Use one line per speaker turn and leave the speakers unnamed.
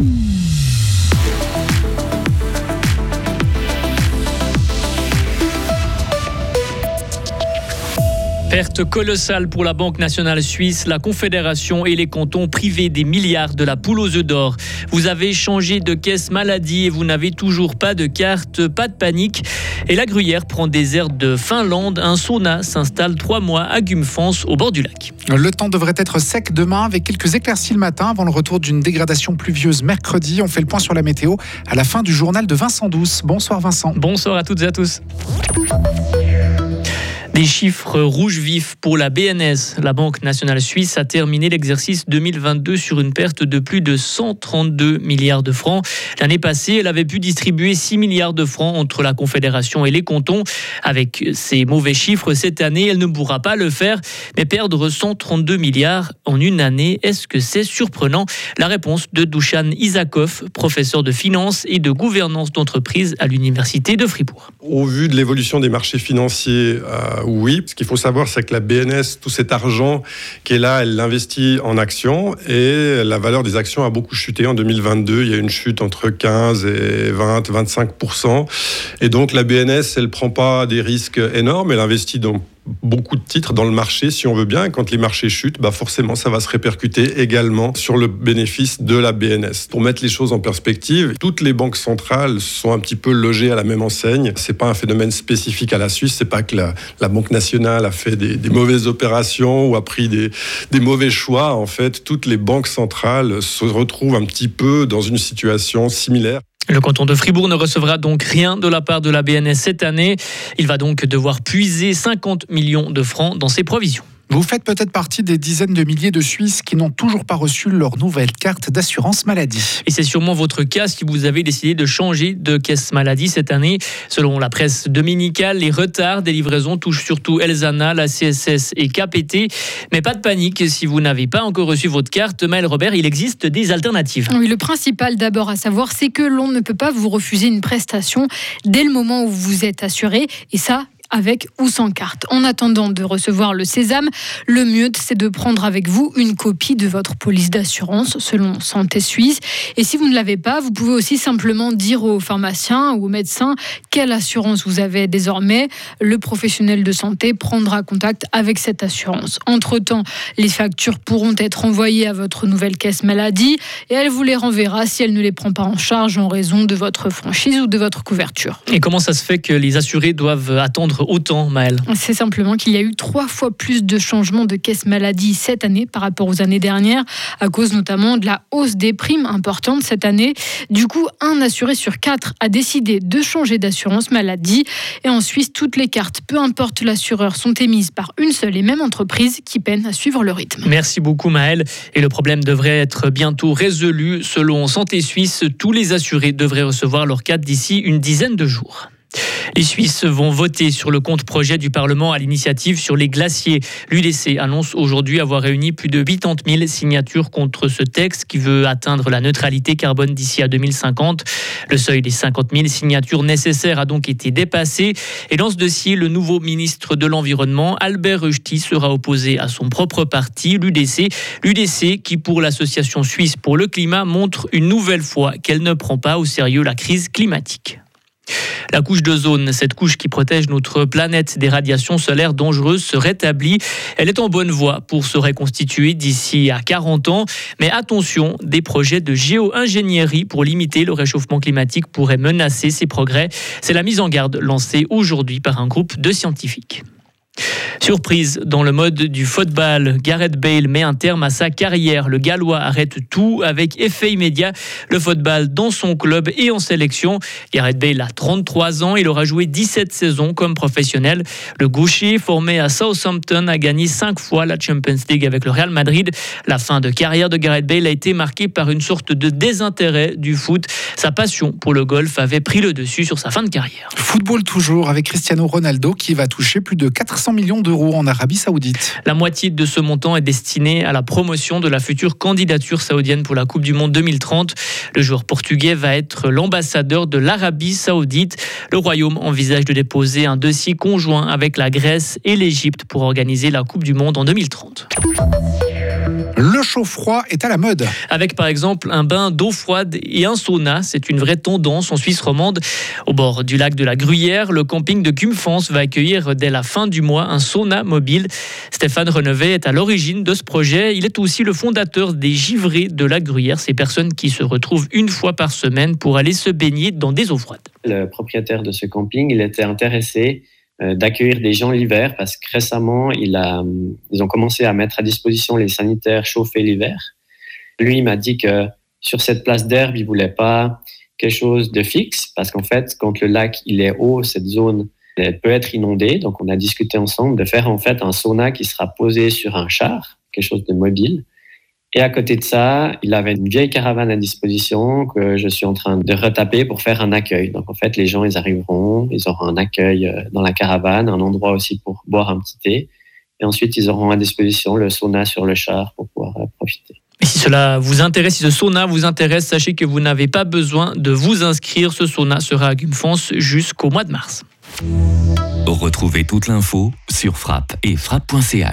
Mm-hmm. Perte colossale pour la Banque nationale suisse, la Confédération et les cantons privés des milliards de la poule aux œufs d'or. Vous avez changé de caisse maladie et vous n'avez toujours pas de carte, pas de panique. Et la Gruyère prend des airs de Finlande. Un sauna s'installe trois mois à Gumfans au bord du lac.
Le temps devrait être sec demain avec quelques éclaircies le matin avant le retour d'une dégradation pluvieuse mercredi. On fait le point sur la météo à la fin du journal de Vincent Douce. Bonsoir Vincent.
Bonsoir à toutes et à tous. Des chiffres rouges vifs pour la BNS. La Banque nationale suisse a terminé l'exercice 2022 sur une perte de plus de 132 milliards de francs. L'année passée, elle avait pu distribuer 6 milliards de francs entre la Confédération et les cantons. Avec ces mauvais chiffres cette année, elle ne pourra pas le faire, mais perdre 132 milliards en une année, est-ce que c'est surprenant? La réponse de Dushan Isakov, professeur de finance et de gouvernance d'entreprise à l'Université de Fribourg.
Au vu de l'évolution des marchés financiers, euh, oui. Ce qu'il faut savoir, c'est que la BNS, tout cet argent qui est là, elle l'investit en actions et la valeur des actions a beaucoup chuté en 2022. Il y a une chute entre 15 et 20, 25 Et donc la BNS, elle prend pas des risques énormes, elle investit dans beaucoup de titres dans le marché, si on veut bien. Et quand les marchés chutent, bah forcément, ça va se répercuter également sur le bénéfice de la BNS. Pour mettre les choses en perspective, toutes les banques centrales sont un petit peu logées à la même enseigne. C'est pas un phénomène spécifique à la Suisse. C'est pas que la, Banque nationale a fait des, mauvaises opérations ou a pris des mauvais choix. En fait, toutes les banques centrales se retrouvent un petit peu dans une situation similaire.
Le canton de Fribourg ne recevra donc rien de la part de la BNS cette année. Il va donc devoir puiser 50 millions de francs dans ses provisions.
Vous faites peut-être partie des dizaines de milliers de Suisses qui n'ont toujours pas reçu leur nouvelle carte d'assurance maladie.
Et c'est sûrement votre cas si vous avez décidé de changer de caisse maladie cette année. Selon la presse dominicale, les retards des livraisons touchent surtout Elzana, la CSS et KPT. Mais pas de panique si vous n'avez pas encore reçu votre carte. Maël Robert, il existe des alternatives.
Oui, le principal d'abord à savoir, c'est que l'on ne peut pas vous refuser une prestation dès le moment où vous êtes assuré. Et ça, avec ou sans carte. En attendant de recevoir le sésame, le mieux, c'est de prendre avec vous une copie de votre police d'assurance selon Santé Suisse. Et si vous ne l'avez pas, vous pouvez aussi simplement dire au pharmacien ou au médecin quelle assurance vous avez désormais. Le professionnel de santé prendra contact avec cette assurance. Entre-temps, les factures pourront être envoyées à votre nouvelle caisse maladie et elle vous les renverra si elle ne les prend pas en charge en raison de votre franchise ou de votre couverture.
Et comment ça se fait que les assurés doivent attendre autant, Maëlle
C'est simplement qu'il y a eu trois fois plus de changements de caisse maladie cette année par rapport aux années dernières, à cause notamment de la hausse des primes importante cette année. Du coup, un assuré sur quatre a décidé de changer d'assurance maladie. Et en Suisse, toutes les cartes, peu importe l'assureur, sont émises par une seule et même entreprise qui peine à suivre le rythme.
Merci beaucoup, Maëlle. Et le problème devrait être bientôt résolu. Selon Santé Suisse, tous les assurés devraient recevoir leur carte d'ici une dizaine de jours. Les Suisses vont voter sur le compte projet du Parlement à l'initiative sur les glaciers. L'UDC annonce aujourd'hui avoir réuni plus de 80 000 signatures contre ce texte qui veut atteindre la neutralité carbone d'ici à 2050. Le seuil des 50 000 signatures nécessaires a donc été dépassé. Et dans ce dossier, le nouveau ministre de l'Environnement, Albert Rusty, sera opposé à son propre parti, l'UDC. L'UDC qui, pour l'Association suisse pour le climat, montre une nouvelle fois qu'elle ne prend pas au sérieux la crise climatique. La couche d'ozone, cette couche qui protège notre planète des radiations solaires dangereuses, se rétablit. Elle est en bonne voie pour se reconstituer d'ici à 40 ans. Mais attention, des projets de géo-ingénierie pour limiter le réchauffement climatique pourraient menacer ces progrès. C'est la mise en garde lancée aujourd'hui par un groupe de scientifiques. Surprise dans le mode du football, Gareth Bale met un terme à sa carrière. Le Gallois arrête tout avec effet immédiat. Le football dans son club et en sélection. Gareth Bale a 33 ans. Il aura joué 17 saisons comme professionnel. Le gaucher, formé à Southampton, a gagné 5 fois la Champions League avec le Real Madrid. La fin de carrière de Gareth Bale a été marquée par une sorte de désintérêt du foot. Sa passion pour le golf avait pris le dessus sur sa fin de carrière.
Football toujours avec Cristiano Ronaldo qui va toucher plus de 400 millions d'euros en Arabie Saoudite.
La moitié de ce montant est destiné à la promotion de la future candidature saoudienne pour la Coupe du Monde 2030. Le joueur portugais va être l'ambassadeur de l'Arabie Saoudite. Le Royaume envisage de déposer un dossier conjoint avec la Grèce et l'Égypte pour organiser la Coupe du Monde en 2030.
Le chaud-froid est à la mode.
Avec par exemple un bain d'eau froide et un sauna, c'est une vraie tendance en Suisse romande. Au bord du lac de la Gruyère, le camping de Cumfans va accueillir dès la fin du mois un sauna mobile. Stéphane Renevet est à l'origine de ce projet. Il est aussi le fondateur des givrés de la Gruyère, ces personnes qui se retrouvent une fois par semaine pour aller se baigner dans des eaux froides.
Le propriétaire de ce camping, il était intéressé d'accueillir des gens l'hiver parce que récemment, a, ils ont commencé à mettre à disposition les sanitaires chauffés l'hiver. Lui, il m'a dit que sur cette place d'herbe, il voulait pas quelque chose de fixe parce qu'en fait, quand le lac il est haut, cette zone peut être inondée. Donc, on a discuté ensemble de faire en fait un sauna qui sera posé sur un char, quelque chose de mobile. Et à côté de ça, il avait une vieille caravane à disposition que je suis en train de retaper pour faire un accueil. Donc en fait, les gens, ils arriveront, ils auront un accueil euh, dans la caravane, un endroit aussi pour boire un petit thé. Et ensuite, ils auront à disposition le sauna sur le char pour pouvoir euh, profiter.
Et si cela vous intéresse, si ce sauna vous intéresse, sachez que vous n'avez pas besoin de vous inscrire. Ce sauna sera à Gumfons jusqu'au mois de mars.
Retrouvez toute l'info sur frappe et frappe.ch.